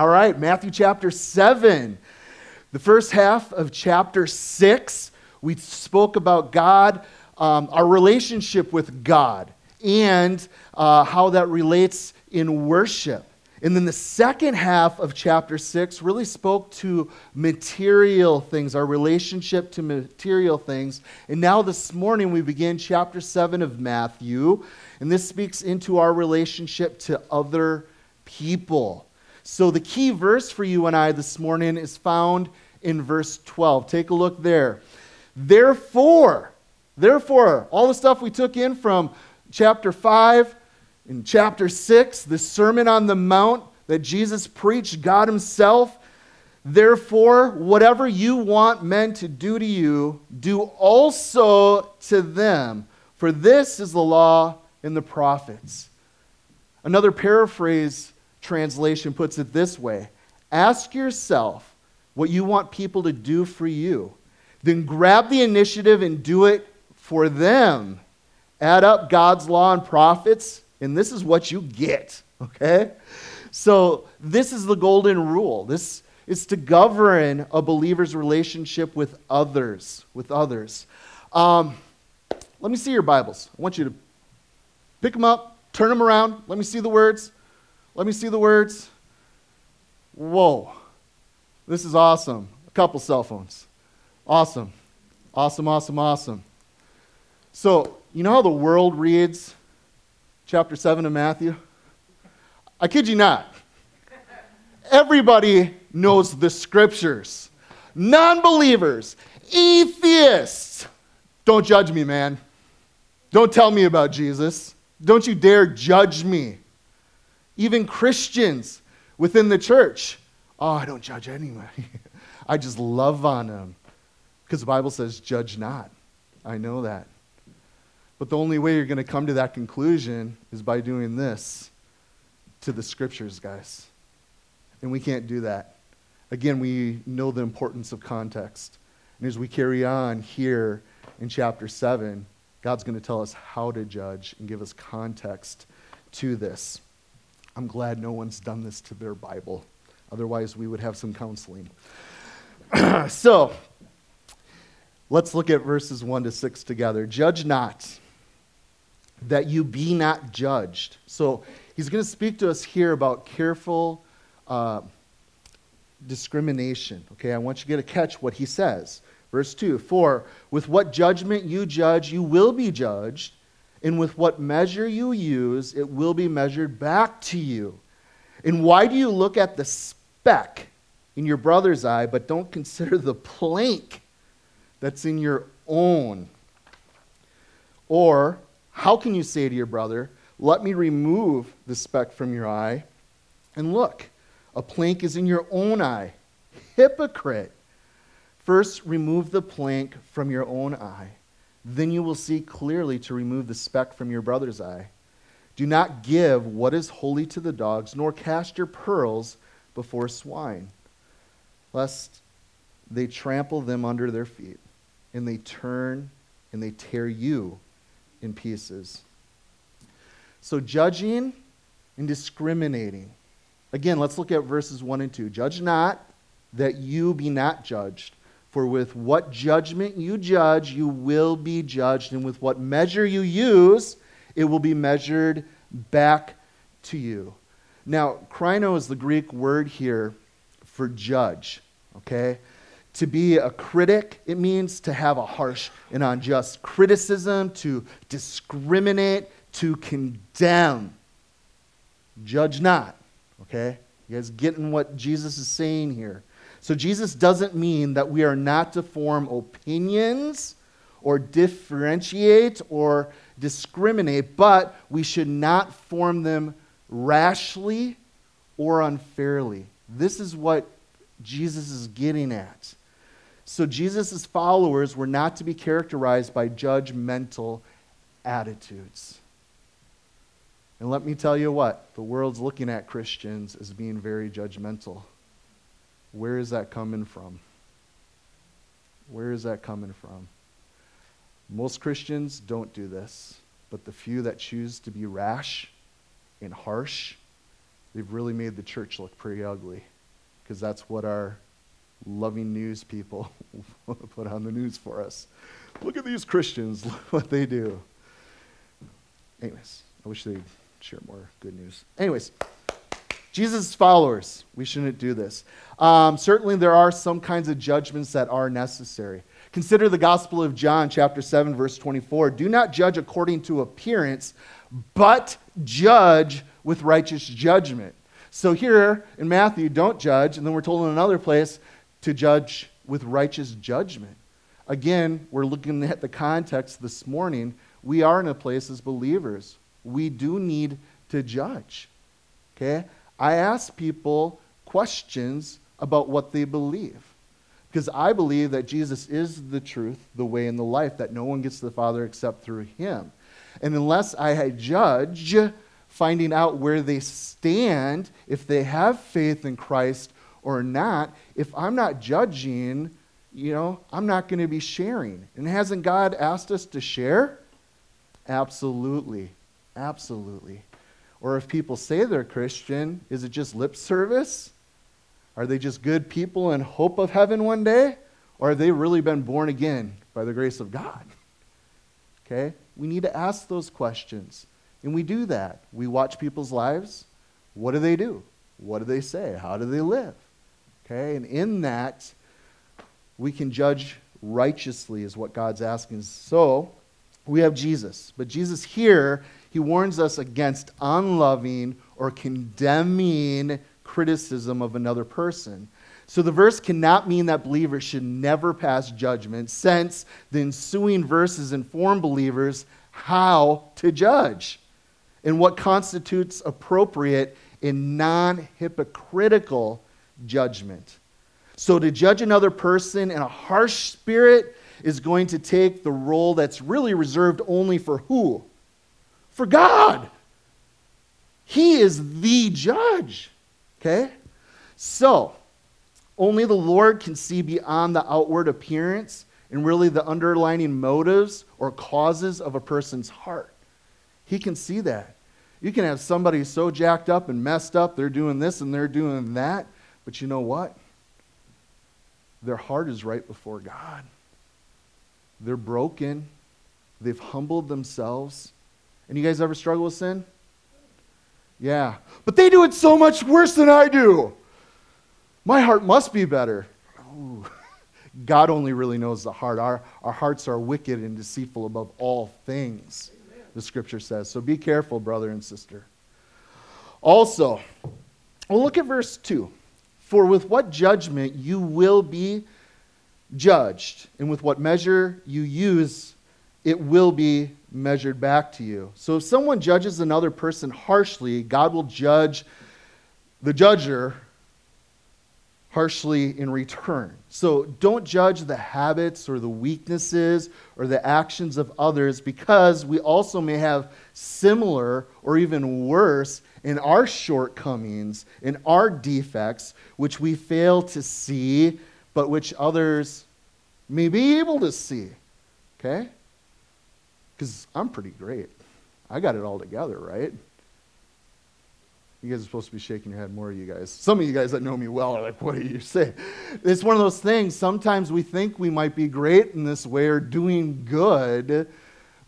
All right, Matthew chapter 7. The first half of chapter 6, we spoke about God, um, our relationship with God, and uh, how that relates in worship. And then the second half of chapter 6 really spoke to material things, our relationship to material things. And now this morning we begin chapter 7 of Matthew, and this speaks into our relationship to other people. So the key verse for you and I this morning is found in verse 12. Take a look there. Therefore, therefore, all the stuff we took in from chapter 5 in chapter 6, the Sermon on the Mount that Jesus preached, God Himself. Therefore, whatever you want men to do to you, do also to them, for this is the law and the prophets. Another paraphrase translation puts it this way Ask yourself what you want people to do for you, then grab the initiative and do it for them. Add up God's law and prophets and this is what you get, okay? So, this is the golden rule. This is to govern a believer's relationship with others. With others. Um, let me see your Bibles. I want you to pick them up, turn them around. Let me see the words. Let me see the words. Whoa. This is awesome. A couple cell phones. Awesome. Awesome, awesome, awesome. So, you know how the world reads chapter 7 of Matthew? I kid you not. Everybody knows the scriptures. Non believers, atheists. Don't judge me, man. Don't tell me about Jesus. Don't you dare judge me. Even Christians within the church. Oh, I don't judge anybody. I just love on them. Because the Bible says, judge not. I know that. But the only way you're going to come to that conclusion is by doing this to the scriptures, guys. And we can't do that. Again, we know the importance of context. And as we carry on here in chapter 7, God's going to tell us how to judge and give us context to this. I'm glad no one's done this to their Bible. Otherwise, we would have some counseling. so, let's look at verses 1 to 6 together. Judge not that you be not judged. So he's going to speak to us here about careful uh, discrimination. Okay, I want you to catch what he says. Verse 2 For with what judgment you judge, you will be judged, and with what measure you use, it will be measured back to you. And why do you look at the speck in your brother's eye, but don't consider the plank that's in your own? Or how can you say to your brother, Let me remove the speck from your eye? And look, a plank is in your own eye. Hypocrite! First, remove the plank from your own eye. Then you will see clearly to remove the speck from your brother's eye. Do not give what is holy to the dogs, nor cast your pearls before swine, lest they trample them under their feet, and they turn and they tear you in pieces. So, judging and discriminating. Again, let's look at verses 1 and 2. Judge not that you be not judged. For with what judgment you judge, you will be judged. And with what measure you use, it will be measured back to you. Now, krino is the Greek word here for judge. Okay? To be a critic, it means to have a harsh and unjust criticism, to discriminate, to condemn. Judge not. Okay? You guys getting what Jesus is saying here? So, Jesus doesn't mean that we are not to form opinions or differentiate or discriminate, but we should not form them rashly or unfairly. This is what Jesus is getting at. So Jesus' followers were not to be characterized by judgmental attitudes. And let me tell you what, the world's looking at Christians as being very judgmental. Where is that coming from? Where is that coming from? Most Christians don't do this, but the few that choose to be rash and harsh they've really made the church look pretty ugly because that's what our loving news people put on the news for us. Look at these Christians, look what they do. Anyways, I wish they'd share more good news. Anyways, Jesus' followers, we shouldn't do this. Um, certainly, there are some kinds of judgments that are necessary. Consider the Gospel of John, chapter 7, verse 24. Do not judge according to appearance, but judge with righteous judgment. So, here in Matthew, don't judge. And then we're told in another place to judge with righteous judgment. Again, we're looking at the context this morning. We are in a place as believers. We do need to judge. Okay? I ask people questions about what they believe. Because I believe that Jesus is the truth, the way, and the life, that no one gets to the Father except through him. And unless I judge, finding out where they stand, if they have faith in Christ or not, if I'm not judging, you know, I'm not going to be sharing. And hasn't God asked us to share? Absolutely. Absolutely. Or if people say they're Christian, is it just lip service? Are they just good people in hope of heaven one day? Or have they really been born again by the grace of God? Okay? We need to ask those questions. And we do that. We watch people's lives. What do they do? What do they say? How do they live? Okay? And in that, we can judge righteously, is what God's asking. So, we have Jesus. But Jesus here, he warns us against unloving or condemning criticism of another person. So the verse cannot mean that believers should never pass judgment, since the ensuing verses inform believers how to judge and what constitutes appropriate and non hypocritical judgment. So to judge another person in a harsh spirit is going to take the role that's really reserved only for who? For God. He is the judge. Okay? So, only the Lord can see beyond the outward appearance and really the underlining motives or causes of a person's heart. He can see that. You can have somebody so jacked up and messed up, they're doing this and they're doing that, but you know what? Their heart is right before God. They're broken. They've humbled themselves. And you guys ever struggle with sin? Yeah. But they do it so much worse than I do. My heart must be better. Ooh. God only really knows the heart. Our, our hearts are wicked and deceitful above all things, Amen. the scripture says. So be careful, brother and sister. Also, well, look at verse 2. For with what judgment you will be judged, and with what measure you use, it will be measured back to you. So if someone judges another person harshly, God will judge the judger harshly in return. So don't judge the habits or the weaknesses or the actions of others because we also may have similar or even worse in our shortcomings, in our defects, which we fail to see, but which others may be able to see. Okay? Because I'm pretty great. I got it all together, right? You guys are supposed to be shaking your head, more you guys. Some of you guys that know me well are like, what do you say? It's one of those things. Sometimes we think we might be great in this way or doing good,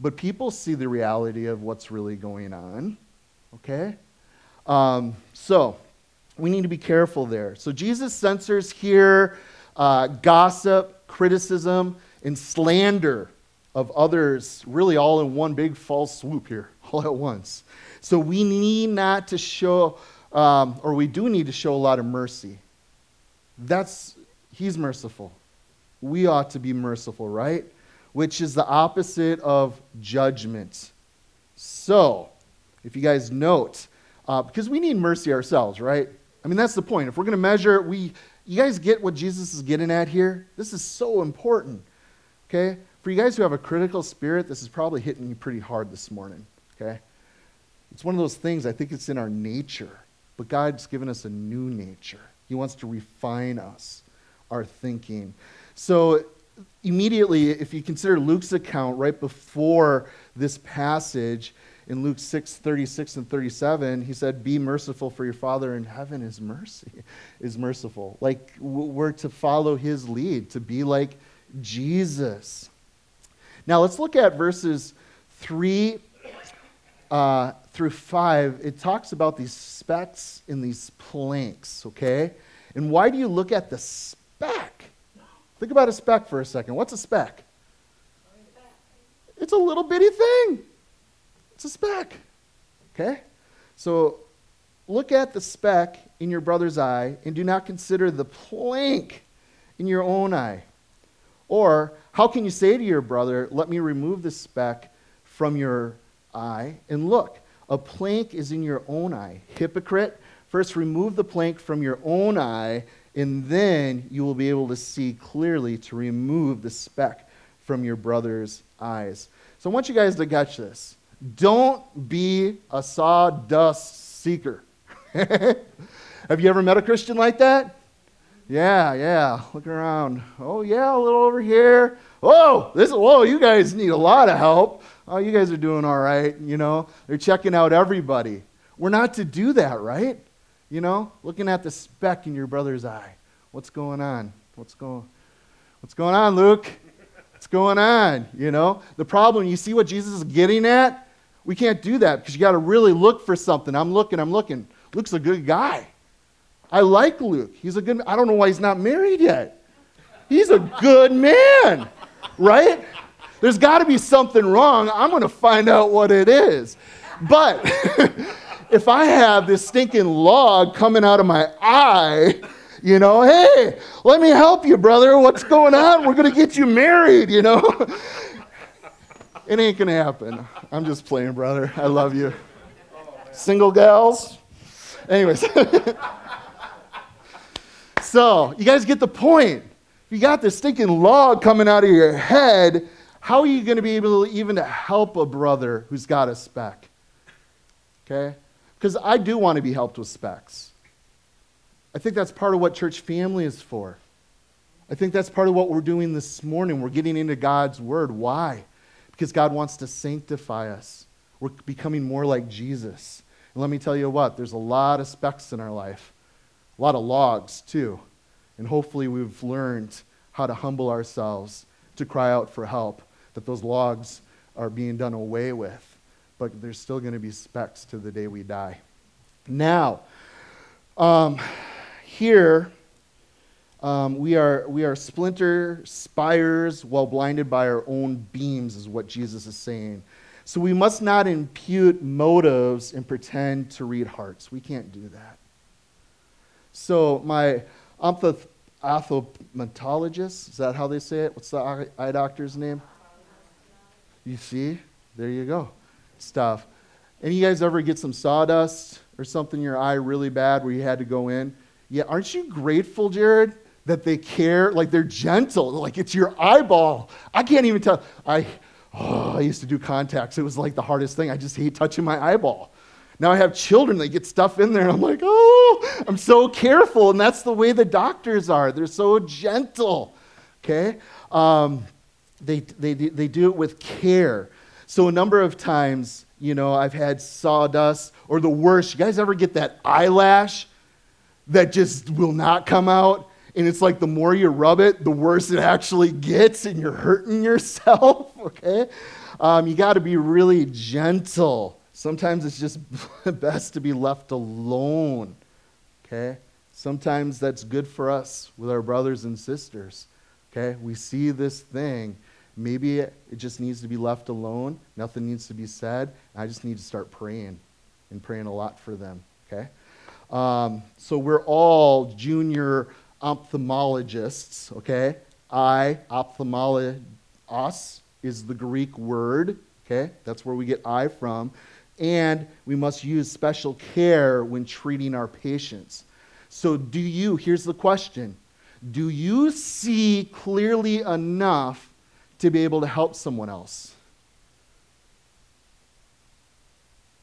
but people see the reality of what's really going on. Okay? Um, so, we need to be careful there. So, Jesus censors here uh, gossip, criticism, and slander of others, really all in one big false swoop here, all at once. So we need not to show, um, or we do need to show a lot of mercy. That's, he's merciful. We ought to be merciful, right? Which is the opposite of judgment. So, if you guys note, uh, because we need mercy ourselves, right? I mean, that's the point. If we're going to measure, we, you guys get what Jesus is getting at here? This is so important, okay? For you guys who have a critical spirit, this is probably hitting you pretty hard this morning, okay? It's one of those things, I think it's in our nature, but God's given us a new nature. He wants to refine us, our thinking. So, immediately, if you consider Luke's account right before this passage, in Luke 6, 36 and 37, he said, Be merciful for your Father in heaven is mercy, is merciful. Like we're to follow his lead, to be like Jesus. Now let's look at verses 3 uh, through 5. It talks about these specks in these planks, okay? And why do you look at the speck? Think about a speck for a second. What's a speck? It's a little bitty thing. It's a speck. Okay? So look at the speck in your brother's eye and do not consider the plank in your own eye. Or how can you say to your brother, Let me remove the speck from your eye? And look, a plank is in your own eye. Hypocrite, first remove the plank from your own eye, and then you will be able to see clearly to remove the speck from your brother's eyes. So I want you guys to catch this. Don't be a sawdust seeker. Have you ever met a Christian like that? Yeah, yeah. Look around. Oh, yeah, a little over here. Oh, this. Whoa, you guys need a lot of help. Oh, you guys are doing all right. You know, they're checking out everybody. We're not to do that, right? You know, looking at the speck in your brother's eye. What's going on? What's going? What's going on, Luke? What's going on? You know, the problem. You see what Jesus is getting at? We can't do that because you got to really look for something. I'm looking. I'm looking. Luke's a good guy. I like Luke. He's a good. I don't know why he's not married yet. He's a good man, right? There's got to be something wrong. I'm going to find out what it is. But if I have this stinking log coming out of my eye, you know, hey, let me help you, brother. What's going on? We're going to get you married, you know. it ain't going to happen. I'm just playing, brother. I love you. Single gals? Anyways. So, you guys get the point. If you got this stinking log coming out of your head, how are you going to be able to even to help a brother who's got a speck? Okay? Because I do want to be helped with specks. I think that's part of what church family is for. I think that's part of what we're doing this morning. We're getting into God's word. Why? Because God wants to sanctify us. We're becoming more like Jesus. And let me tell you what, there's a lot of specks in our life a lot of logs too. And hopefully we've learned how to humble ourselves, to cry out for help, that those logs are being done away with. But there's still going to be specks to the day we die. Now, um, here, um, we, are, we are splinter spires while blinded by our own beams, is what Jesus is saying. So we must not impute motives and pretend to read hearts. We can't do that. So my ophthalmologist, is that how they say it? What's the eye doctor's name? You see? There you go. Stuff. Any you guys ever get some sawdust or something in your eye really bad where you had to go in? Yeah, aren't you grateful, Jared, that they care? Like they're gentle. Like it's your eyeball. I can't even tell. I, oh, I used to do contacts. It was like the hardest thing. I just hate touching my eyeball. Now I have children, they get stuff in there, and I'm like, oh, I'm so careful. And that's the way the doctors are. They're so gentle, okay? Um, they, they, they do it with care. So a number of times, you know, I've had sawdust, or the worst, you guys ever get that eyelash that just will not come out? And it's like the more you rub it, the worse it actually gets, and you're hurting yourself, okay? Um, you got to be really gentle Sometimes it's just best to be left alone. Okay? Sometimes that's good for us with our brothers and sisters. Okay? We see this thing. Maybe it just needs to be left alone. Nothing needs to be said. I just need to start praying and praying a lot for them. Okay? Um, so we're all junior ophthalmologists. Okay? I, ophthalmologos, is the Greek word. Okay? That's where we get I from and we must use special care when treating our patients. So, do you, here's the question do you see clearly enough to be able to help someone else?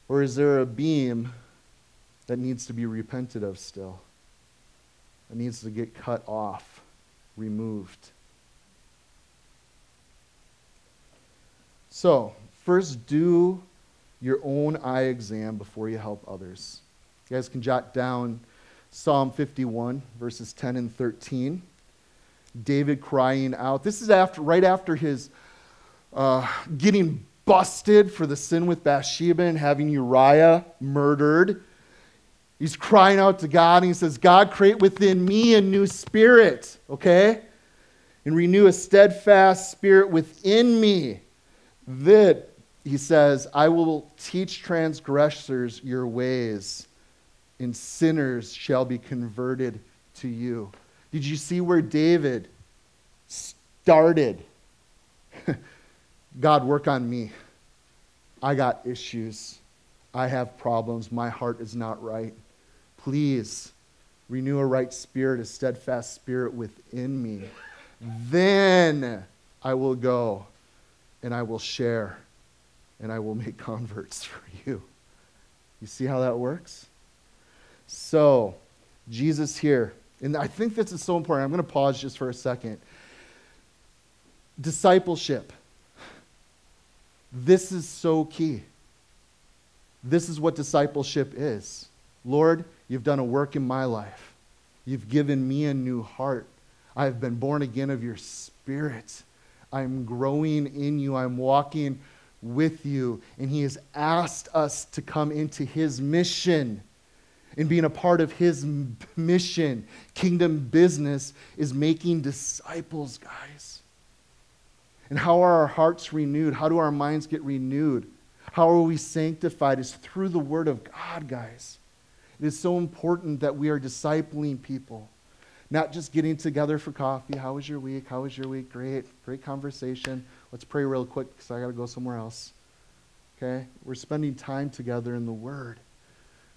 Or is there a beam that needs to be repented of still? That needs to get cut off, removed. So, first do your own eye exam before you help others. You guys can jot down Psalm 51, verses 10 and 13. David crying out. This is after, right after his uh, getting busted for the sin with Bathsheba and having Uriah murdered. He's crying out to God and he says, God, create within me a new spirit, okay? And renew a steadfast spirit within me. That, he says, I will teach transgressors your ways, and sinners shall be converted to you. Did you see where David started? God, work on me. I got issues. I have problems. My heart is not right. Please renew a right spirit, a steadfast spirit within me. Then I will go and I will share and I will make converts for you. You see how that works? So, Jesus here, and I think this is so important. I'm going to pause just for a second. Discipleship. This is so key. This is what discipleship is. Lord, you've done a work in my life. You've given me a new heart. I have been born again of your spirit. I'm growing in you. I'm walking with you. And he has asked us to come into his mission. And being a part of his mission, kingdom business, is making disciples, guys. And how are our hearts renewed? How do our minds get renewed? How are we sanctified? Is through the Word of God, guys. It is so important that we are discipling people, not just getting together for coffee. How was your week? How was your week? Great, great conversation. Let's pray real quick because I got to go somewhere else. Okay? We're spending time together in the Word.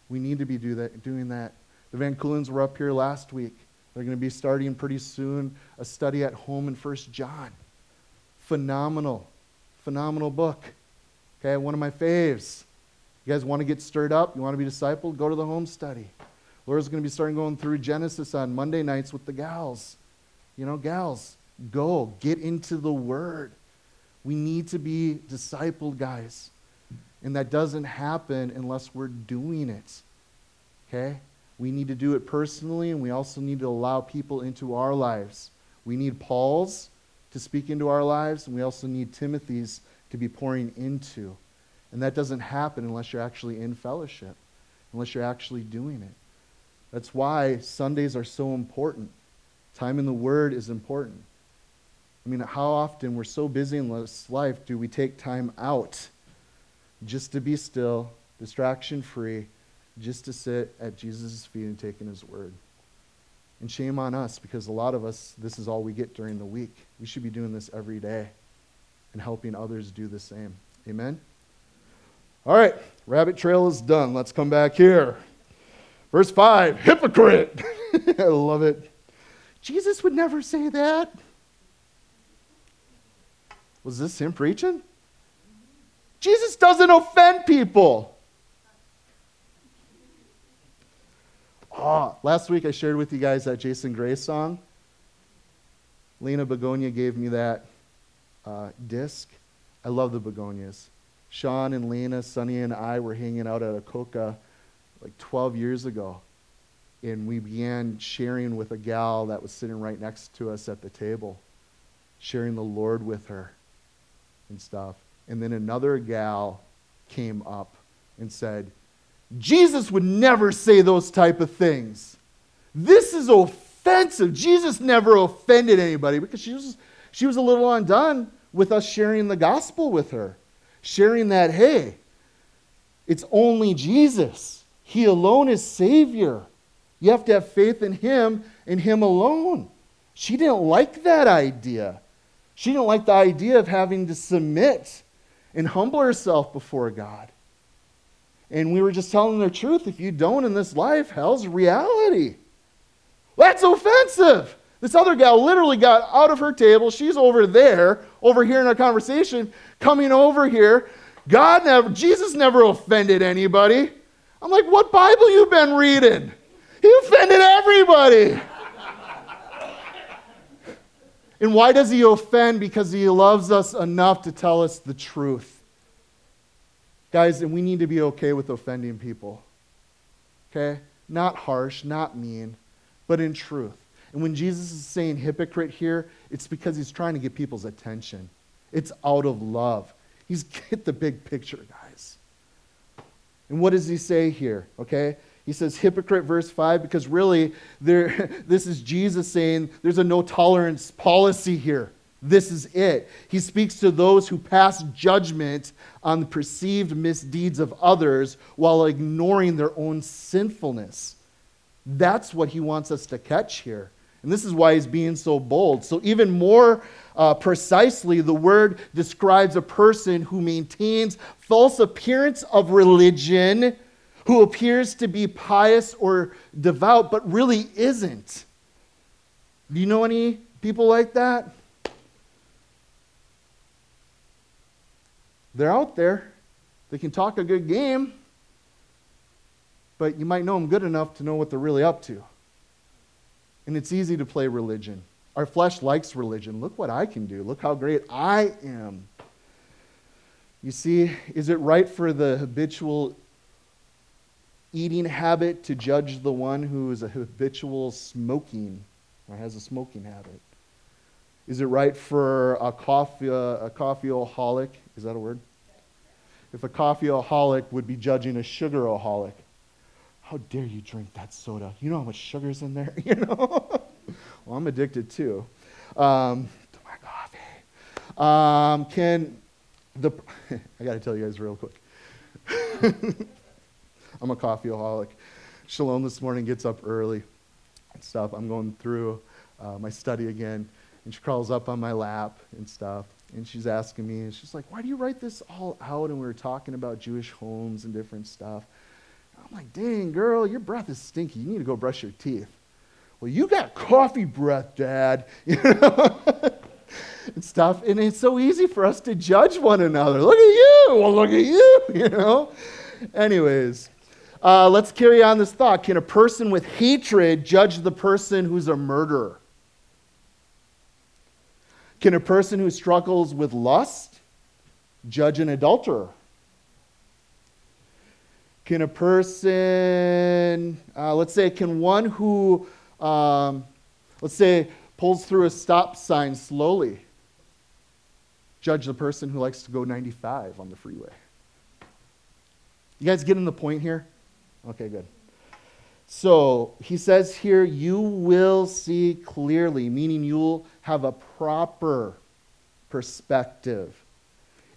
We need to be do that, doing that. The Van Coolens were up here last week. They're going to be starting pretty soon a study at home in First John. Phenomenal, phenomenal book. Okay, one of my faves. You guys want to get stirred up? You want to be discipled? Go to the home study. Laura's going to be starting going through Genesis on Monday nights with the gals. You know, gals, go. Get into the Word. We need to be discipled, guys. And that doesn't happen unless we're doing it. Okay? We need to do it personally, and we also need to allow people into our lives. We need Paul's to speak into our lives, and we also need Timothy's to be pouring into. And that doesn't happen unless you're actually in fellowship, unless you're actually doing it. That's why Sundays are so important. Time in the Word is important. I mean, how often we're so busy in this life do we take time out just to be still, distraction free, just to sit at Jesus' feet and take in His Word? And shame on us because a lot of us, this is all we get during the week. We should be doing this every day and helping others do the same. Amen? All right, rabbit trail is done. Let's come back here. Verse 5 hypocrite. I love it. Jesus would never say that. Was this him preaching? Jesus doesn't offend people. Oh, last week I shared with you guys that Jason Gray song. Lena Begonia gave me that uh, disc. I love the begonias. Sean and Lena, Sonny and I were hanging out at a coca like 12 years ago. And we began sharing with a gal that was sitting right next to us at the table, sharing the Lord with her and stuff. And then another gal came up and said, Jesus would never say those type of things. This is offensive. Jesus never offended anybody because she was, she was a little undone with us sharing the gospel with her. Sharing that, hey, it's only Jesus. He alone is Savior. You have to have faith in Him and Him alone. She didn't like that idea. She didn't like the idea of having to submit and humble herself before God. And we were just telling the truth. If you don't in this life, hell's reality. That's offensive. This other gal literally got out of her table. She's over there, over here in our conversation, coming over here. God never, Jesus never offended anybody. I'm like, what Bible you been reading? He offended everybody. And why does he offend? Because he loves us enough to tell us the truth. Guys, and we need to be okay with offending people. Okay? Not harsh, not mean, but in truth. And when Jesus is saying hypocrite here, it's because he's trying to get people's attention. It's out of love. He's get the big picture, guys. And what does he say here? Okay? He says hypocrite, verse 5, because really, there, this is Jesus saying there's a no tolerance policy here. This is it. He speaks to those who pass judgment on the perceived misdeeds of others while ignoring their own sinfulness. That's what he wants us to catch here. And this is why he's being so bold. So, even more uh, precisely, the word describes a person who maintains false appearance of religion, who appears to be pious or devout, but really isn't. Do you know any people like that? They're out there. They can talk a good game, but you might know them good enough to know what they're really up to. And it's easy to play religion. Our flesh likes religion. Look what I can do. Look how great I am. You see, is it right for the habitual eating habit to judge the one who is a habitual smoking or has a smoking habit? Is it right for a coffee a coffeeaholic? Is that a word? If a coffeeaholic would be judging a sugaraholic, how dare you drink that soda? You know how much sugar's in there? You know? well, I'm addicted too. Um, to my coffee. Um, can the I got to tell you guys real quick. I'm a coffeeaholic. Shalom this morning gets up early and stuff. I'm going through uh, my study again, and she crawls up on my lap and stuff, and she's asking me, and she's like, "Why do you write this all out?" And we were talking about Jewish homes and different stuff. I'm like, dang, girl, your breath is stinky. You need to go brush your teeth. Well, you got coffee breath, Dad. You know? and stuff. And it's so easy for us to judge one another. Look at you. Well, look at you. You know? Anyways, uh, let's carry on this thought. Can a person with hatred judge the person who's a murderer? Can a person who struggles with lust judge an adulterer? Can a person, uh, let's say, can one who, um, let's say, pulls through a stop sign slowly, judge the person who likes to go 95 on the freeway? You guys getting the point here? Okay, good. So he says here, you will see clearly, meaning you'll have a proper perspective.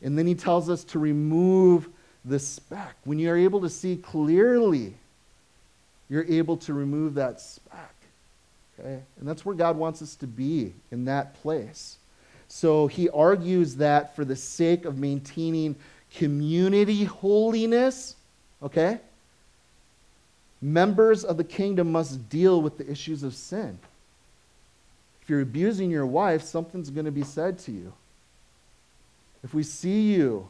And then he tells us to remove the speck. When you're able to see clearly, you're able to remove that speck. Okay? And that's where God wants us to be, in that place. So he argues that for the sake of maintaining community holiness, okay, members of the kingdom must deal with the issues of sin. If you're abusing your wife, something's going to be said to you. If we see you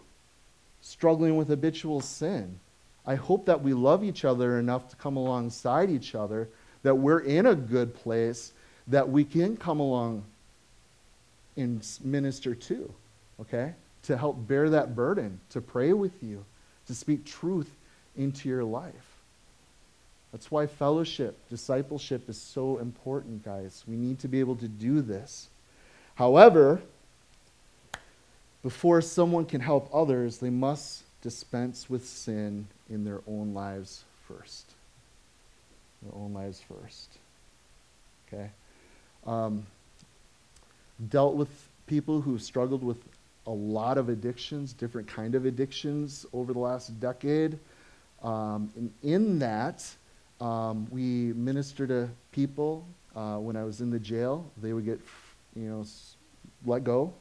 struggling with habitual sin. I hope that we love each other enough to come alongside each other, that we're in a good place, that we can come along and minister to, okay? To help bear that burden, to pray with you, to speak truth into your life. That's why fellowship, discipleship is so important, guys. We need to be able to do this. However, before someone can help others, they must dispense with sin in their own lives first. Their own lives first. Okay? Um, dealt with people who struggled with a lot of addictions, different kind of addictions over the last decade. Um, and in that, um, we minister to people. Uh, when I was in the jail, they would get, you know, let go,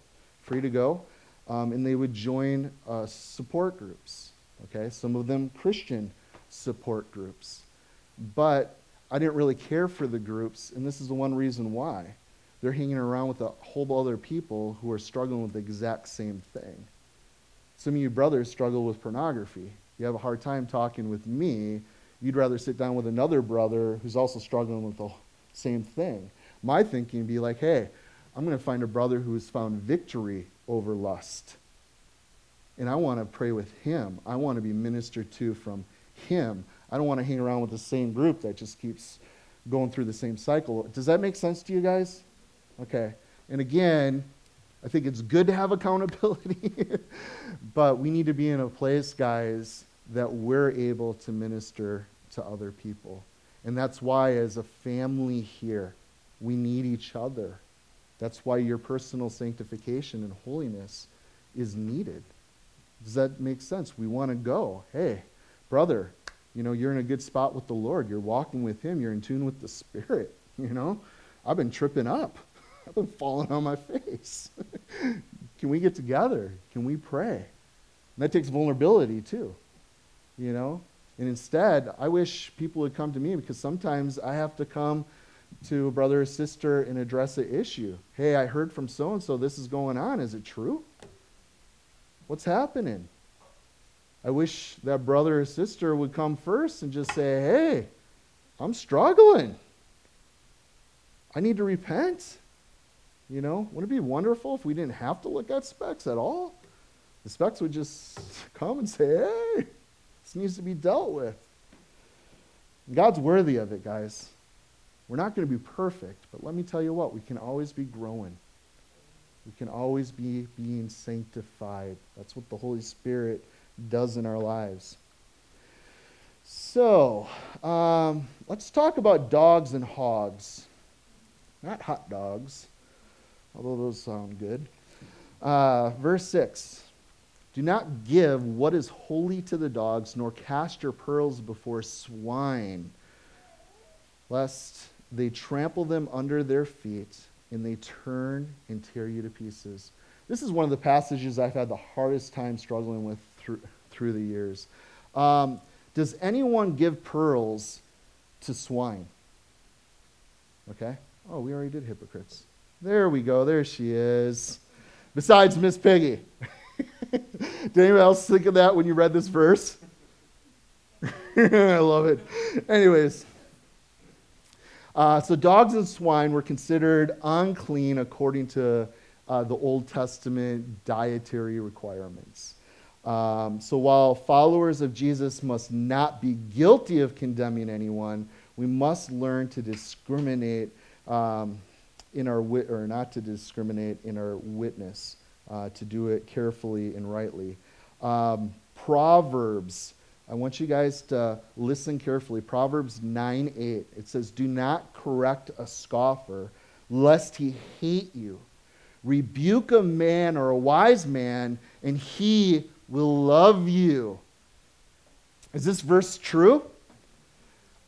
free to go um, and they would join uh, support groups. Okay, some of them Christian support groups, but I didn't really care for the groups, and this is the one reason why. They're hanging around with a whole other people who are struggling with the exact same thing. Some of you brothers struggle with pornography. You have a hard time talking with me. You'd rather sit down with another brother who's also struggling with the same thing. My thinking would be like, hey, I'm going to find a brother who's found victory over lust. and I want to pray with him. I want to be ministered to from him. I don't want to hang around with the same group that just keeps going through the same cycle. Does that make sense to you guys? Okay. And again, I think it's good to have accountability, but we need to be in a place, guys, that we're able to minister to other people. And that's why, as a family here, we need each other. That's why your personal sanctification and holiness is needed. Does that make sense? We want to go, hey, brother, you know, you're in a good spot with the Lord. You're walking with Him. You're in tune with the Spirit. You know, I've been tripping up. I've been falling on my face. Can we get together? Can we pray? And that takes vulnerability too. You know? And instead, I wish people would come to me because sometimes I have to come to a brother or sister and address an issue. Hey, I heard from so and so this is going on. Is it true? What's happening? I wish that brother or sister would come first and just say, hey, I'm struggling. I need to repent. You know, wouldn't it be wonderful if we didn't have to look at specks at all? The specks would just come and say, hey, this needs to be dealt with. God's worthy of it, guys. We're not going to be perfect, but let me tell you what, we can always be growing. We can always be being sanctified. That's what the Holy Spirit does in our lives. So, um, let's talk about dogs and hogs. Not hot dogs, although those sound good. Uh, verse 6 Do not give what is holy to the dogs, nor cast your pearls before swine, lest they trample them under their feet and they turn and tear you to pieces. This is one of the passages I've had the hardest time struggling with through, through the years. Um, does anyone give pearls to swine? Okay. Oh, we already did hypocrites. There we go. There she is. Besides Miss Piggy. did anyone else think of that when you read this verse? I love it. Anyways. Uh, so dogs and swine were considered unclean according to uh, the Old Testament dietary requirements. Um, so while followers of Jesus must not be guilty of condemning anyone, we must learn to discriminate um, in our wit, or not to discriminate in our witness, uh, to do it carefully and rightly. Um, Proverbs I want you guys to listen carefully. Proverbs 9 8. It says, Do not correct a scoffer, lest he hate you. Rebuke a man or a wise man, and he will love you. Is this verse true?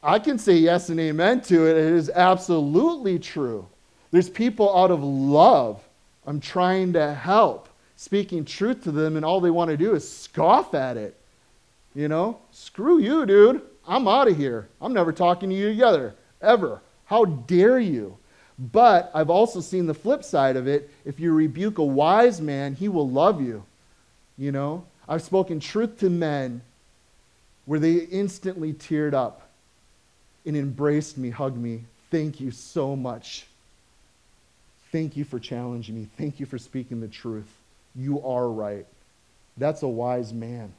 I can say yes and amen to it. It is absolutely true. There's people out of love. I'm trying to help, speaking truth to them, and all they want to do is scoff at it. You know, screw you, dude. I'm out of here. I'm never talking to you together, ever. How dare you? But I've also seen the flip side of it. If you rebuke a wise man, he will love you. You know, I've spoken truth to men where they instantly teared up and embraced me, hugged me. Thank you so much. Thank you for challenging me. Thank you for speaking the truth. You are right. That's a wise man.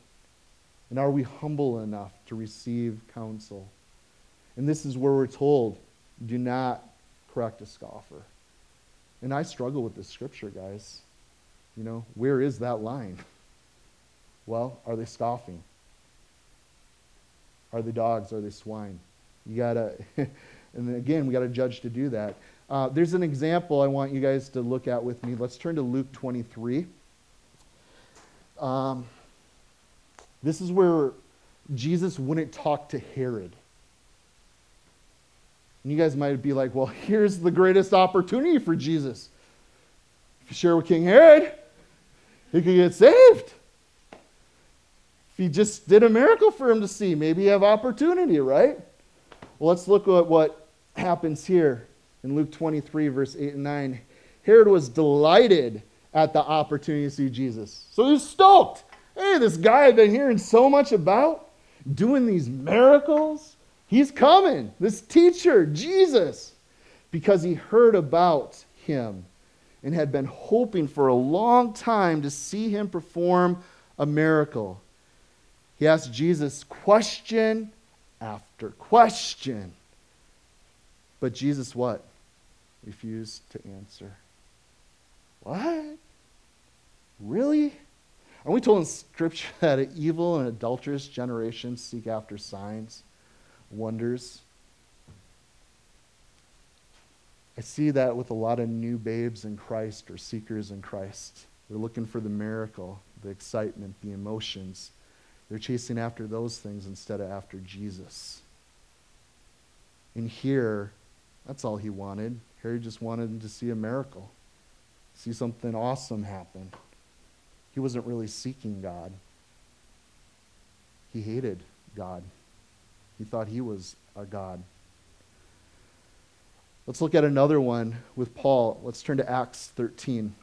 And are we humble enough to receive counsel? And this is where we're told do not correct a scoffer. And I struggle with this scripture, guys. You know, where is that line? Well, are they scoffing? Are they dogs? Are they swine? You gotta, and again, we gotta judge to do that. Uh, there's an example I want you guys to look at with me. Let's turn to Luke 23. Um, this is where Jesus wouldn't talk to Herod. And you guys might be like, well, here's the greatest opportunity for Jesus. If you share with King Herod, he could get saved. If he just did a miracle for him to see, maybe you have opportunity, right? Well, let's look at what happens here in Luke 23, verse 8 and 9. Herod was delighted at the opportunity to see Jesus. So he's stoked. Hey, this guy I've been hearing so much about, doing these miracles, he's coming. This teacher, Jesus, because he heard about him and had been hoping for a long time to see him perform a miracle. He asked Jesus question after question. But Jesus what? Refused to answer. What? Really? Are we told in Scripture that an evil and adulterous generation seek after signs, wonders? I see that with a lot of new babes in Christ or seekers in Christ. They're looking for the miracle, the excitement, the emotions. They're chasing after those things instead of after Jesus. And here, that's all he wanted. Herod just wanted to see a miracle, see something awesome happen. He wasn't really seeking God. He hated God. He thought he was a God. Let's look at another one with Paul. Let's turn to Acts 13.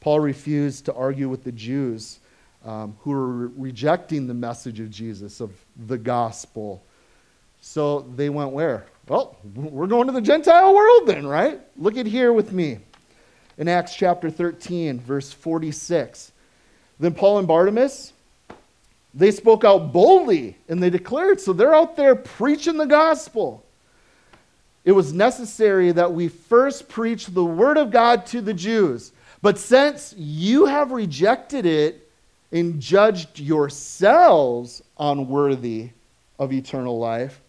Paul refused to argue with the Jews um, who were re- rejecting the message of Jesus, of the gospel. So they went where? Well, we're going to the Gentile world then, right? Look at here with me in Acts chapter 13, verse 46. Then Paul and Barnabas, they spoke out boldly and they declared. So they're out there preaching the gospel. It was necessary that we first preach the word of God to the Jews. But since you have rejected it and judged yourselves unworthy of eternal life,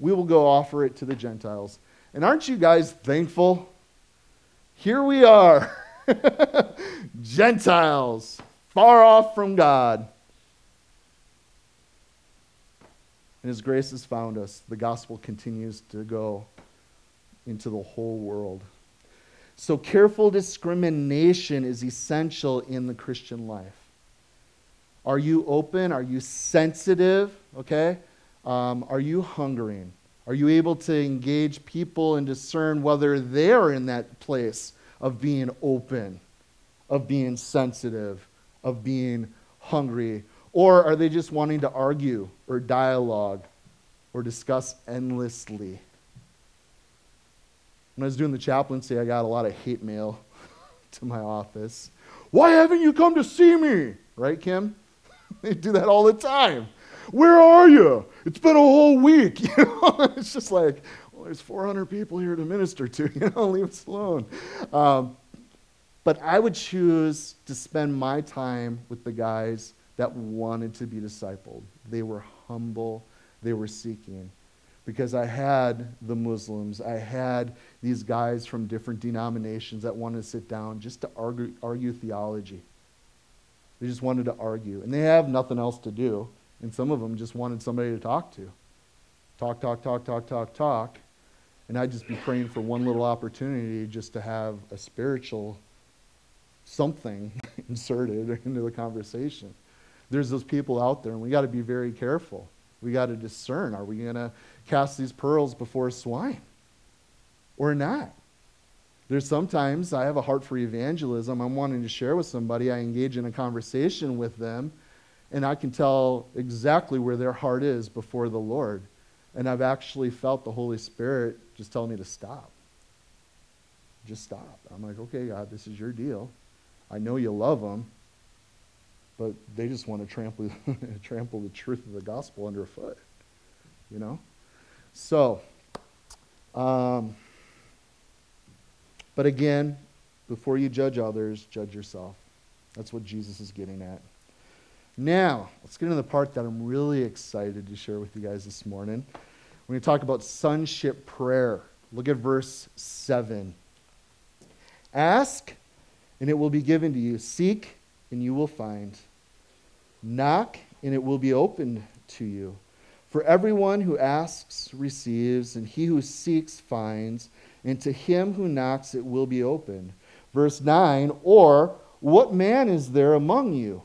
we will go offer it to the Gentiles. And aren't you guys thankful? Here we are, Gentiles, far off from God. And His grace has found us. The gospel continues to go into the whole world. So, careful discrimination is essential in the Christian life. Are you open? Are you sensitive? Okay? Um, are you hungering? Are you able to engage people and discern whether they're in that place of being open, of being sensitive, of being hungry? Or are they just wanting to argue or dialogue or discuss endlessly? When I was doing the chaplaincy, I got a lot of hate mail to my office. Why haven't you come to see me? Right, Kim? they do that all the time. Where are you? It's been a whole week. You know, it's just like, well, there's 400 people here to minister to. You know, leave us alone. Um, but I would choose to spend my time with the guys that wanted to be discipled. They were humble. They were seeking. Because I had the Muslims, I had these guys from different denominations that wanted to sit down just to argue, argue theology. They just wanted to argue. And they have nothing else to do. And some of them just wanted somebody to talk to. Talk, talk, talk, talk, talk, talk. And I'd just be praying for one little opportunity just to have a spiritual something inserted into the conversation. There's those people out there, and we got to be very careful. We got to discern are we going to cast these pearls before swine or not? There's sometimes I have a heart for evangelism. I'm wanting to share with somebody. I engage in a conversation with them and I can tell exactly where their heart is before the Lord. And I've actually felt the Holy Spirit just tell me to stop. Just stop. I'm like, okay, God, this is your deal. I know you love them, but they just want to trample, trample the truth of the gospel underfoot. You know? So, um, but again, before you judge others, judge yourself. That's what Jesus is getting at. Now, let's get into the part that I'm really excited to share with you guys this morning. We're going to talk about sonship prayer. Look at verse 7. Ask, and it will be given to you. Seek, and you will find. Knock, and it will be opened to you. For everyone who asks receives, and he who seeks finds, and to him who knocks it will be opened. Verse 9 Or what man is there among you?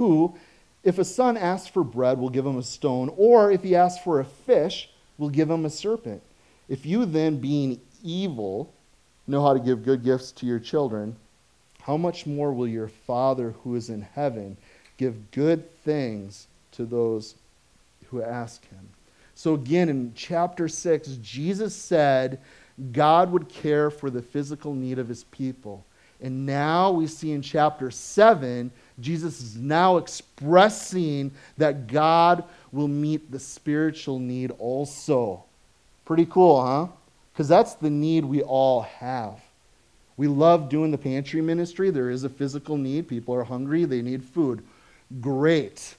Who, if a son asks for bread, will give him a stone, or if he asks for a fish, will give him a serpent. If you then, being evil, know how to give good gifts to your children, how much more will your Father who is in heaven give good things to those who ask him? So, again, in chapter 6, Jesus said God would care for the physical need of his people. And now we see in chapter 7 Jesus is now expressing that God will meet the spiritual need also. Pretty cool, huh? Because that's the need we all have. We love doing the pantry ministry. There is a physical need. People are hungry, they need food. Great.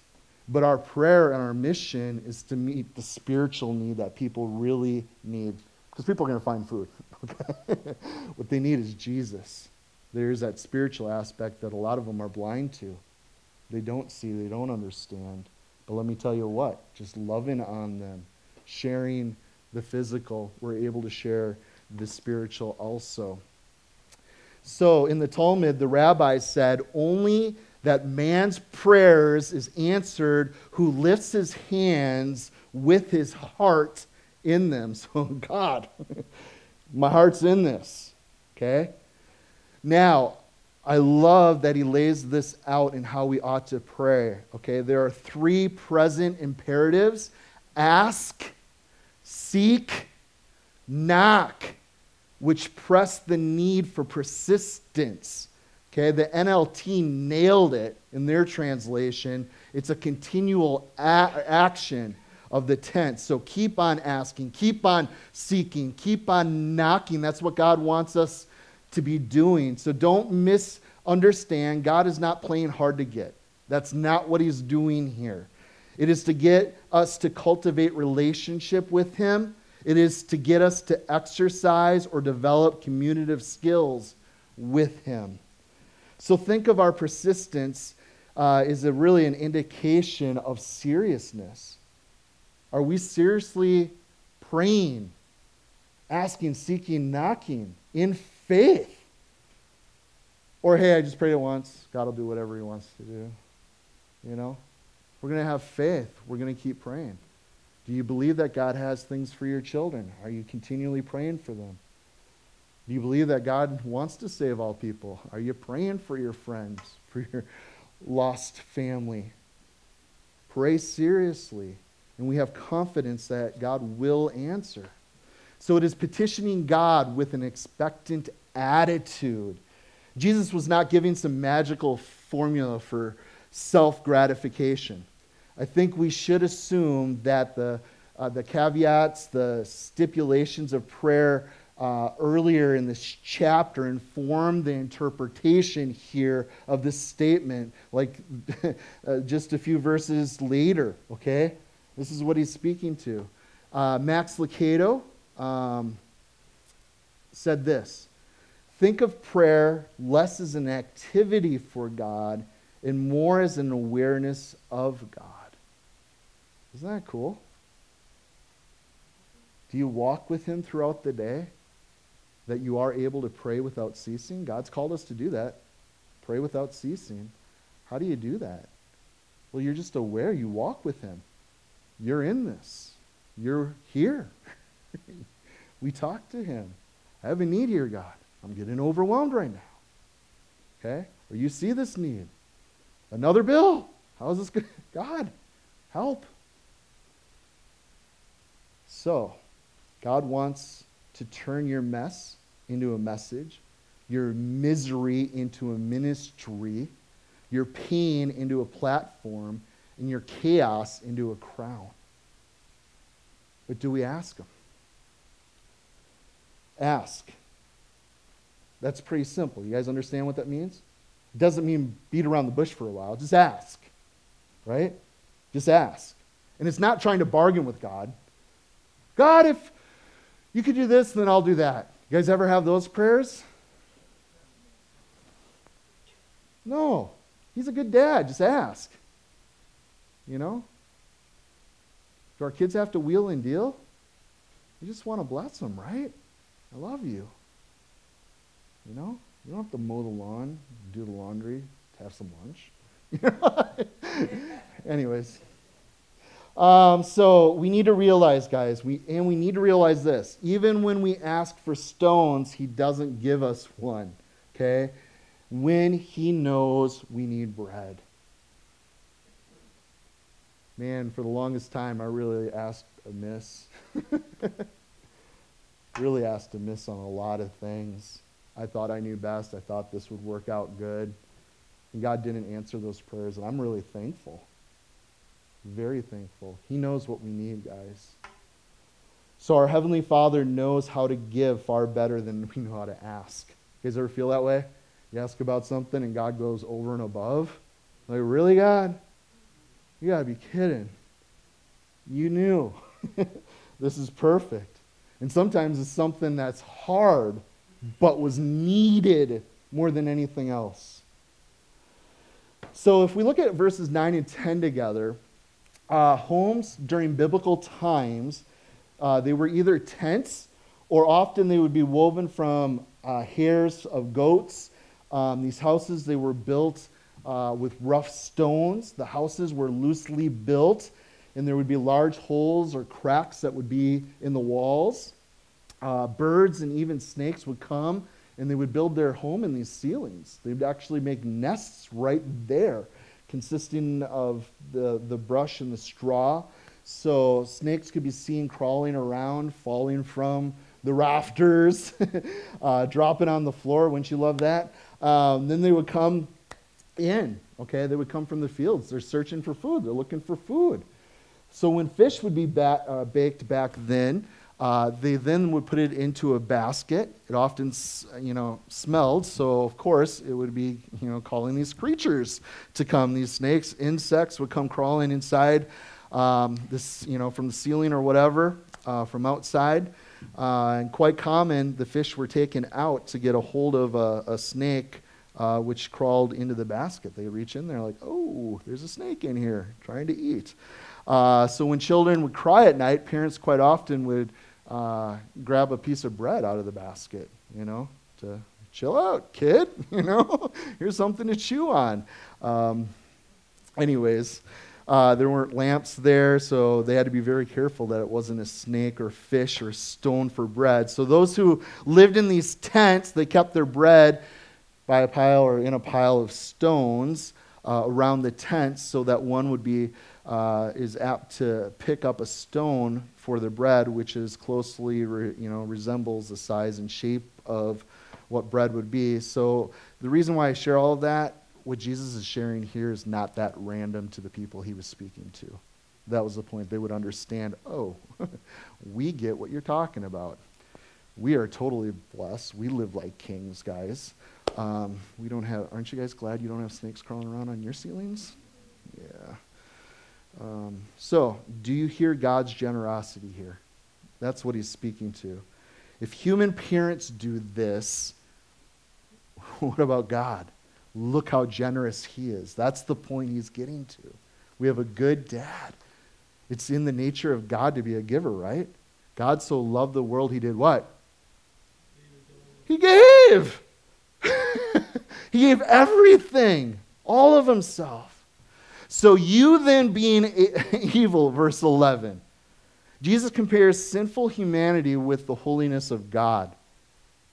But our prayer and our mission is to meet the spiritual need that people really need. Because people are going to find food. Okay? what they need is Jesus. There's that spiritual aspect that a lot of them are blind to. They don't see, they don't understand. But let me tell you what, just loving on them, sharing the physical, we're able to share the spiritual also. So in the Talmud, the rabbis said, only that man's prayers is answered who lifts his hands with his heart in them. So, God, my heart's in this. Okay? Now, I love that he lays this out in how we ought to pray. Okay? There are three present imperatives ask, seek, knock, which press the need for persistence. Okay, the NLT nailed it in their translation. It's a continual a- action of the tense. So keep on asking, keep on seeking, keep on knocking. That's what God wants us to be doing. So don't misunderstand. God is not playing hard to get. That's not what He's doing here. It is to get us to cultivate relationship with Him. It is to get us to exercise or develop communicative skills with Him. So think of our persistence uh, is a really an indication of seriousness. Are we seriously praying, asking, seeking, knocking in faith? Or, hey, I just prayed it once. God will do whatever He wants to do. You know? We're going to have faith. We're going to keep praying. Do you believe that God has things for your children? Are you continually praying for them? Do you believe that God wants to save all people? Are you praying for your friends, for your lost family? Pray seriously, and we have confidence that God will answer. So it is petitioning God with an expectant attitude. Jesus was not giving some magical formula for self gratification. I think we should assume that the, uh, the caveats, the stipulations of prayer uh, earlier in this chapter inform the interpretation here of this statement, like uh, just a few verses later, okay? This is what he's speaking to. Uh, Max Lucado um, said this Think of prayer less as an activity for God and more as an awareness of God. Isn't that cool? Do you walk with Him throughout the day? that you are able to pray without ceasing? God's called us to do that. Pray without ceasing. How do you do that? Well, you're just aware. You walk with Him. You're in this. You're here. we talk to Him. I have a need here, God. I'm getting overwhelmed right now. Okay? Or you see this need. Another bill. How is this good? God, help. So, God wants to turn your mess into a message, your misery into a ministry, your pain into a platform, and your chaos into a crown. But do we ask Him? Ask. That's pretty simple. You guys understand what that means? It doesn't mean beat around the bush for a while. Just ask. Right? Just ask. And it's not trying to bargain with God. God, if you could do this, then I'll do that. You guys ever have those prayers? No. He's a good dad. Just ask. You know? Do our kids have to wheel and deal? You just want to bless them, right? I love you. You know? You don't have to mow the lawn, do the laundry, have some lunch. Anyways. Um, so we need to realize, guys, we, and we need to realize this. Even when we ask for stones, he doesn't give us one. Okay? When he knows we need bread. Man, for the longest time, I really asked amiss. really asked amiss on a lot of things. I thought I knew best. I thought this would work out good. And God didn't answer those prayers, and I'm really thankful. Very thankful. He knows what we need, guys. So our Heavenly Father knows how to give far better than we know how to ask. You guys ever feel that way? You ask about something and God goes over and above? Like, really, God? You gotta be kidding. You knew. this is perfect. And sometimes it's something that's hard, but was needed more than anything else. So if we look at verses 9 and 10 together, uh, homes during biblical times, uh, they were either tents or often they would be woven from uh, hairs of goats. Um, these houses, they were built uh, with rough stones. The houses were loosely built, and there would be large holes or cracks that would be in the walls. Uh, birds and even snakes would come and they would build their home in these ceilings. They would actually make nests right there, consisting of the, the brush and the straw. So snakes could be seen crawling around, falling from the rafters, uh, dropping on the floor. Wouldn't you love that? Um, then they would come in, okay? They would come from the fields. They're searching for food, they're looking for food. So when fish would be uh, baked back then, uh, they then would put it into a basket. It often, you know, smelled, so of course it would be, you know, calling these creatures to come. These snakes, insects would come crawling inside um, this, you know, from the ceiling or whatever, uh, from outside. Uh, and quite common, the fish were taken out to get a hold of a, a snake, uh, which crawled into the basket. They reach in there like, oh, there's a snake in here trying to eat. Uh, so when children would cry at night, parents quite often would uh, grab a piece of bread out of the basket, you know, to chill out, kid, you know, here's something to chew on. Um, anyways, uh, there weren't lamps there, so they had to be very careful that it wasn't a snake or fish or stone for bread. So those who lived in these tents, they kept their bread by a pile or in a pile of stones uh, around the tents so that one would be uh, is apt to pick up a stone for the bread, which is closely, re, you know, resembles the size and shape of what bread would be. So the reason why I share all of that, what Jesus is sharing here is not that random to the people he was speaking to. That was the point. They would understand, oh, we get what you're talking about. We are totally blessed. We live like kings, guys. Um, we don't have, aren't you guys glad you don't have snakes crawling around on your ceilings? Yeah. Um, so, do you hear God's generosity here? That's what he's speaking to. If human parents do this, what about God? Look how generous he is. That's the point he's getting to. We have a good dad. It's in the nature of God to be a giver, right? God so loved the world, he did what? He gave. he gave everything, all of himself. So you then being evil, verse 11. Jesus compares sinful humanity with the holiness of God.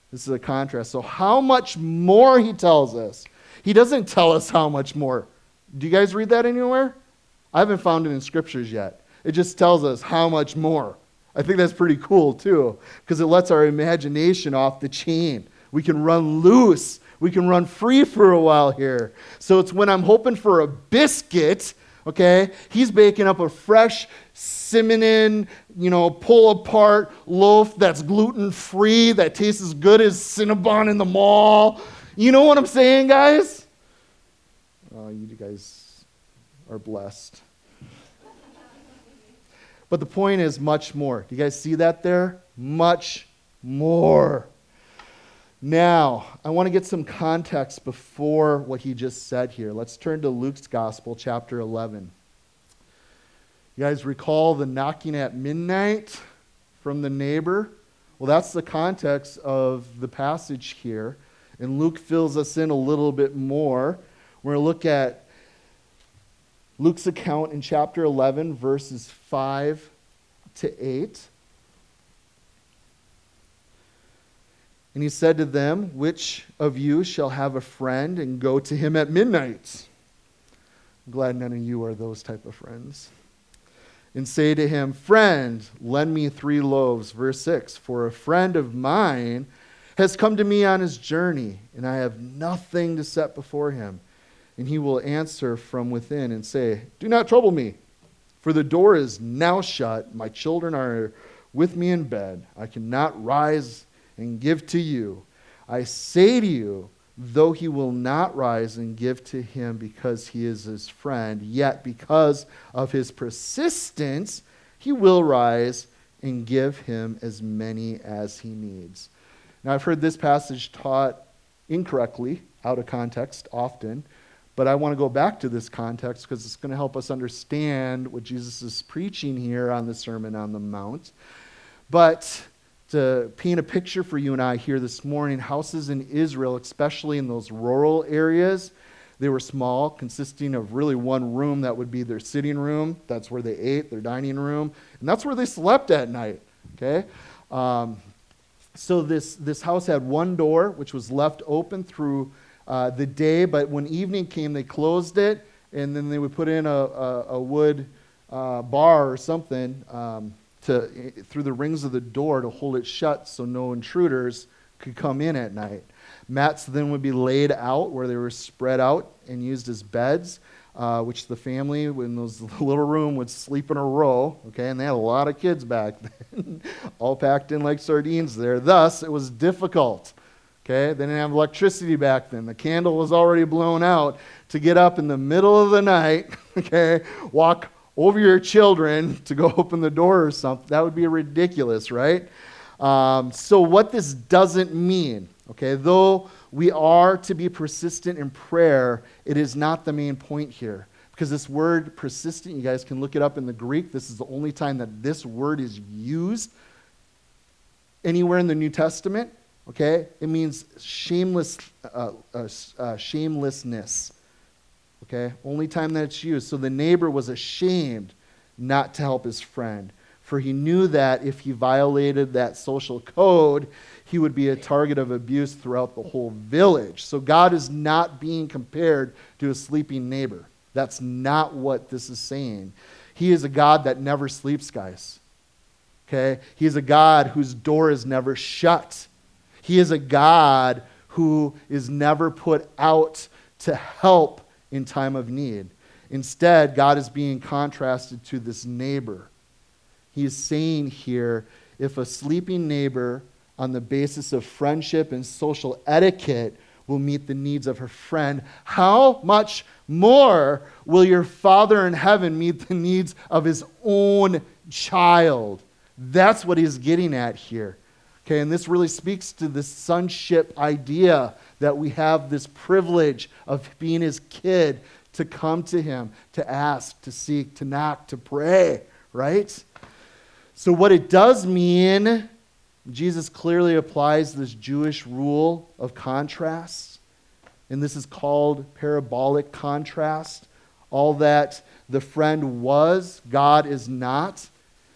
This is a contrast. So, how much more, he tells us? He doesn't tell us how much more. Do you guys read that anywhere? I haven't found it in scriptures yet. It just tells us how much more. I think that's pretty cool, too, because it lets our imagination off the chain. We can run loose we can run free for a while here. So it's when I'm hoping for a biscuit, okay? He's baking up a fresh cinnamon, you know, pull apart loaf that's gluten free, that tastes as good as Cinnabon in the mall. You know what I'm saying, guys? Oh, you guys are blessed. But the point is much more. Do you guys see that there? Much more. Now, I want to get some context before what he just said here. Let's turn to Luke's Gospel, chapter 11. You guys recall the knocking at midnight from the neighbor? Well, that's the context of the passage here. And Luke fills us in a little bit more. We're going to look at Luke's account in chapter 11, verses 5 to 8. And he said to them, Which of you shall have a friend and go to him at midnight? I'm glad none of you are those type of friends. And say to him, Friend, lend me three loaves. Verse 6 For a friend of mine has come to me on his journey, and I have nothing to set before him. and he will answer from within and say, Do not trouble me, for the door is now shut. My children are with me in bed. I cannot rise and give to you. I say to you, though he will not rise and give to him because he is his friend, yet because of his persistence, he will rise and give him as many as he needs. Now, I've heard this passage taught incorrectly, out of context, often, but I want to go back to this context because it's going to help us understand what Jesus is preaching here on the Sermon on the Mount. But to paint a picture for you and I here this morning, houses in Israel, especially in those rural areas, they were small, consisting of really one room that would be their sitting room. That's where they ate, their dining room, and that's where they slept at night. Okay? Um, so this, this house had one door, which was left open through uh, the day, but when evening came, they closed it, and then they would put in a, a, a wood uh, bar or something um, to, through the rings of the door to hold it shut so no intruders could come in at night. Mats then would be laid out where they were spread out and used as beds, uh, which the family in those little room would sleep in a row. Okay, and they had a lot of kids back then, all packed in like sardines there. Thus, it was difficult. Okay, they didn't have electricity back then. The candle was already blown out to get up in the middle of the night. Okay, walk over your children to go open the door or something. That would be ridiculous, right? Um, so, what this doesn't mean Okay, though we are to be persistent in prayer, it is not the main point here. Because this word persistent, you guys can look it up in the Greek. This is the only time that this word is used anywhere in the New Testament. Okay, it means shameless, uh, uh, uh, shamelessness. Okay, only time that it's used. So the neighbor was ashamed not to help his friend, for he knew that if he violated that social code, he would be a target of abuse throughout the whole village. So God is not being compared to a sleeping neighbor. That's not what this is saying. He is a God that never sleeps, guys. Okay? He is a God whose door is never shut. He is a God who is never put out to help in time of need. Instead, God is being contrasted to this neighbor. He is saying here if a sleeping neighbor on the basis of friendship and social etiquette will meet the needs of her friend, how much more will your Father in heaven meet the needs of his own child? That's what he's getting at here. Okay, and this really speaks to the sonship idea that we have this privilege of being his kid to come to him, to ask, to seek, to knock, to pray, right? So, what it does mean Jesus clearly applies this Jewish rule of contrast, and this is called parabolic contrast. All that the friend was, God is not,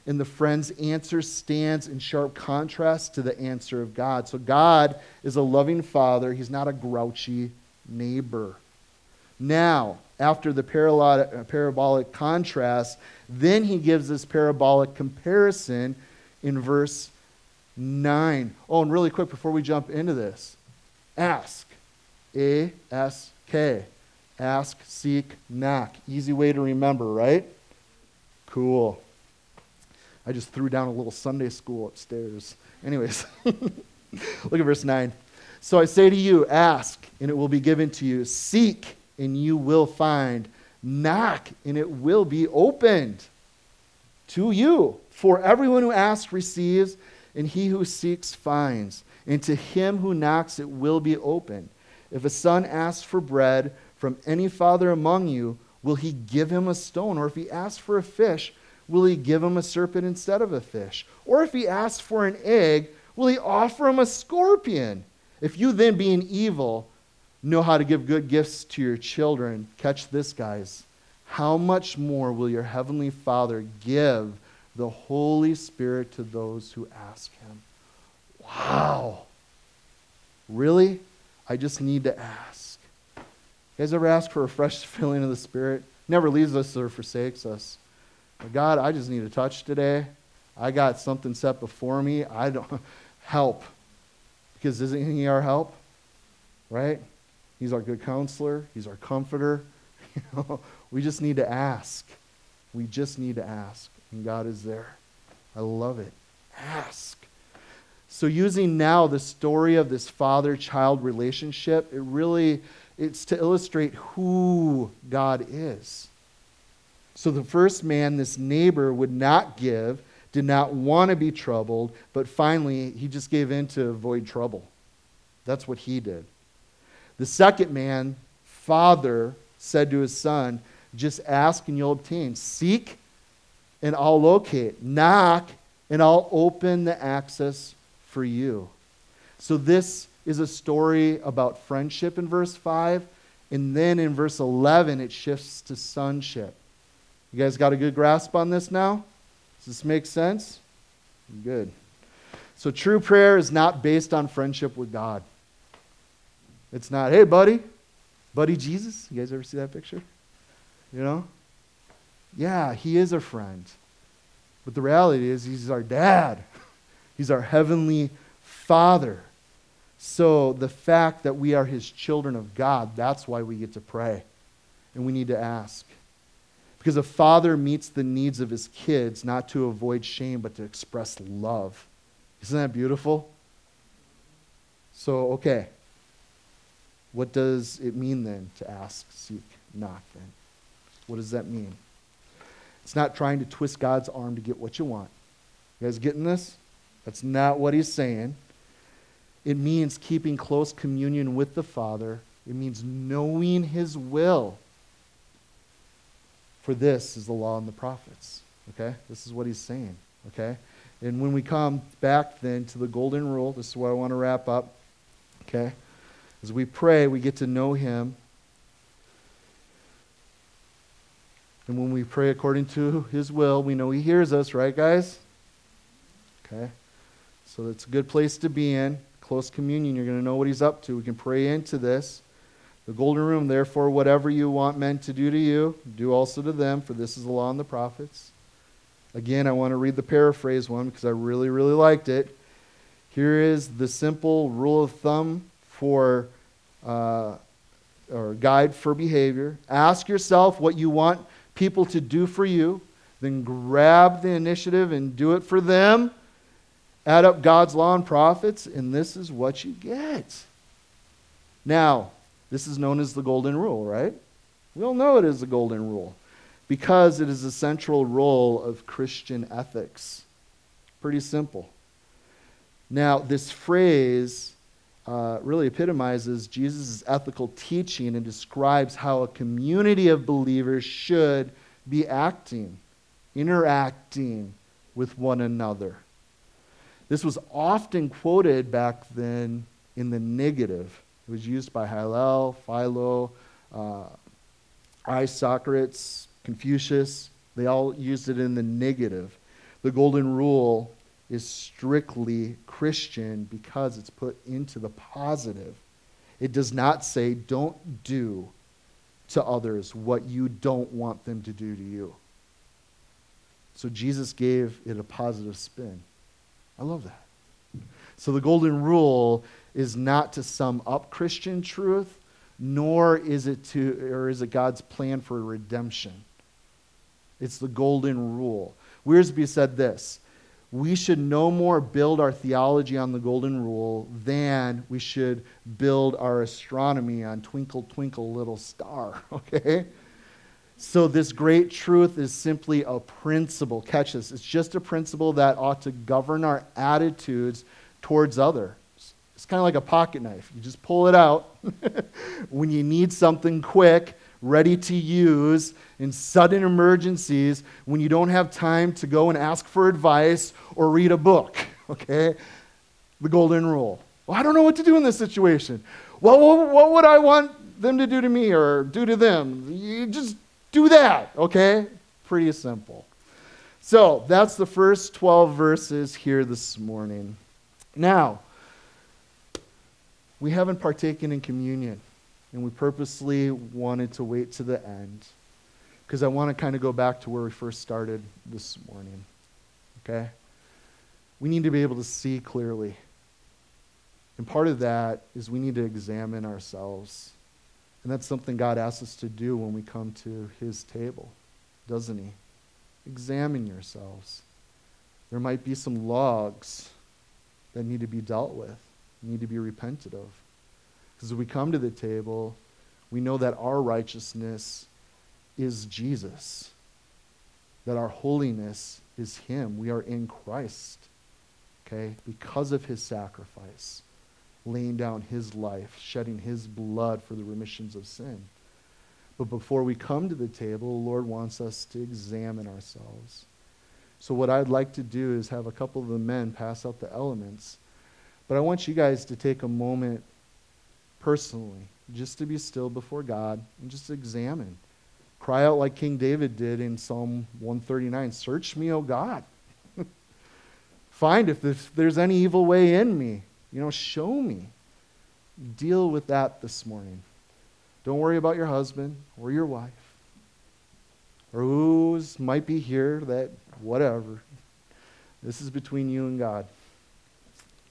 and the friend's answer stands in sharp contrast to the answer of God. So, God is a loving father, He's not a grouchy neighbor. Now, after the uh, parabolic contrast, then he gives this parabolic comparison in verse 9. Oh, and really quick before we jump into this ask. A S K. Ask, seek, knock. Easy way to remember, right? Cool. I just threw down a little Sunday school upstairs. Anyways, look at verse 9. So I say to you, ask, and it will be given to you. Seek, and you will find. Knock, and it will be opened to you. For everyone who asks receives, and he who seeks finds, and to him who knocks it will be opened. If a son asks for bread from any father among you, will he give him a stone? Or if he asks for a fish, will he give him a serpent instead of a fish? Or if he asks for an egg, will he offer him a scorpion? If you then, being evil, know how to give good gifts to your children, catch this, guys. How much more will your heavenly Father give the Holy Spirit to those who ask Him. Wow. Really? I just need to ask. You guys ever ask for a fresh filling of the Spirit? Never leaves us or forsakes us. But God, I just need a touch today. I got something set before me. I don't help. Because isn't He our help? Right? He's our good counselor, He's our comforter. You know, we just need to ask. We just need to ask. And God is there. I love it. Ask. So using now the story of this father-child relationship, it really it's to illustrate who God is. So the first man, this neighbor, would not give, did not want to be troubled, but finally he just gave in to avoid trouble. That's what he did. The second man, father, said to his son, Just ask and you'll obtain. Seek and I'll locate. Knock and I'll open the access for you. So this is a story about friendship in verse 5. And then in verse 11, it shifts to sonship. You guys got a good grasp on this now? Does this make sense? Good. So true prayer is not based on friendship with God. It's not, hey, buddy, buddy Jesus. You guys ever see that picture? You know? Yeah, he is a friend. But the reality is, he's our dad, he's our heavenly father. So the fact that we are his children of God, that's why we get to pray. And we need to ask. Because a father meets the needs of his kids not to avoid shame, but to express love. Isn't that beautiful? So, okay. What does it mean then to ask, seek, knock then? What does that mean? It's not trying to twist God's arm to get what you want. You guys getting this? That's not what he's saying. It means keeping close communion with the Father. It means knowing His will. For this is the law and the prophets. Okay? This is what he's saying. Okay? And when we come back then to the golden rule, this is what I want to wrap up. Okay? As we pray, we get to know him. And when we pray according to his will, we know he hears us, right, guys? Okay? So it's a good place to be in close communion, you're going to know what he's up to. We can pray into this. The golden rule, therefore, whatever you want men to do to you, do also to them, for this is the law and the prophets. Again, I want to read the paraphrase one because I really, really liked it. Here is the simple rule of thumb for, uh, or guide for behavior. Ask yourself what you want people to do for you, then grab the initiative and do it for them Add up God's law and prophets, and this is what you get. Now, this is known as the golden rule, right? We all know it is the golden rule because it is a central role of Christian ethics. Pretty simple. Now, this phrase uh, really epitomizes Jesus' ethical teaching and describes how a community of believers should be acting, interacting with one another. This was often quoted back then in the negative. It was used by Hillel, Philo, uh, Isocrates, Confucius. They all used it in the negative. The golden rule is strictly Christian because it's put into the positive. It does not say, don't do to others what you don't want them to do to you. So Jesus gave it a positive spin. I love that. So the golden rule is not to sum up Christian truth, nor is it to or is it God's plan for redemption. It's the golden rule. Wiersbe said this we should no more build our theology on the golden rule than we should build our astronomy on twinkle, twinkle, little star. Okay? So, this great truth is simply a principle. Catch this. It's just a principle that ought to govern our attitudes towards others. It's kind of like a pocket knife. You just pull it out when you need something quick, ready to use in sudden emergencies, when you don't have time to go and ask for advice or read a book. Okay? The golden rule. Well, I don't know what to do in this situation. Well, what would I want them to do to me or do to them? You just do that, okay? Pretty simple. So that's the first 12 verses here this morning. Now, we haven't partaken in communion, and we purposely wanted to wait to the end because I want to kind of go back to where we first started this morning. Okay? We need to be able to see clearly. And part of that is we need to examine ourselves And that's something God asks us to do when we come to his table, doesn't he? Examine yourselves. There might be some logs that need to be dealt with, need to be repented of. Because when we come to the table, we know that our righteousness is Jesus, that our holiness is Him. We are in Christ, okay, because of His sacrifice, laying down His life, shedding His blood for the remissions of sin. But before we come to the table, the Lord wants us to examine ourselves. So, what I'd like to do is have a couple of the men pass out the elements. But I want you guys to take a moment personally, just to be still before God and just examine. Cry out like King David did in Psalm 139 Search me, O God. Find if there's any evil way in me. You know, show me. Deal with that this morning. Don't worry about your husband or your wife or who might be here that whatever. This is between you and God.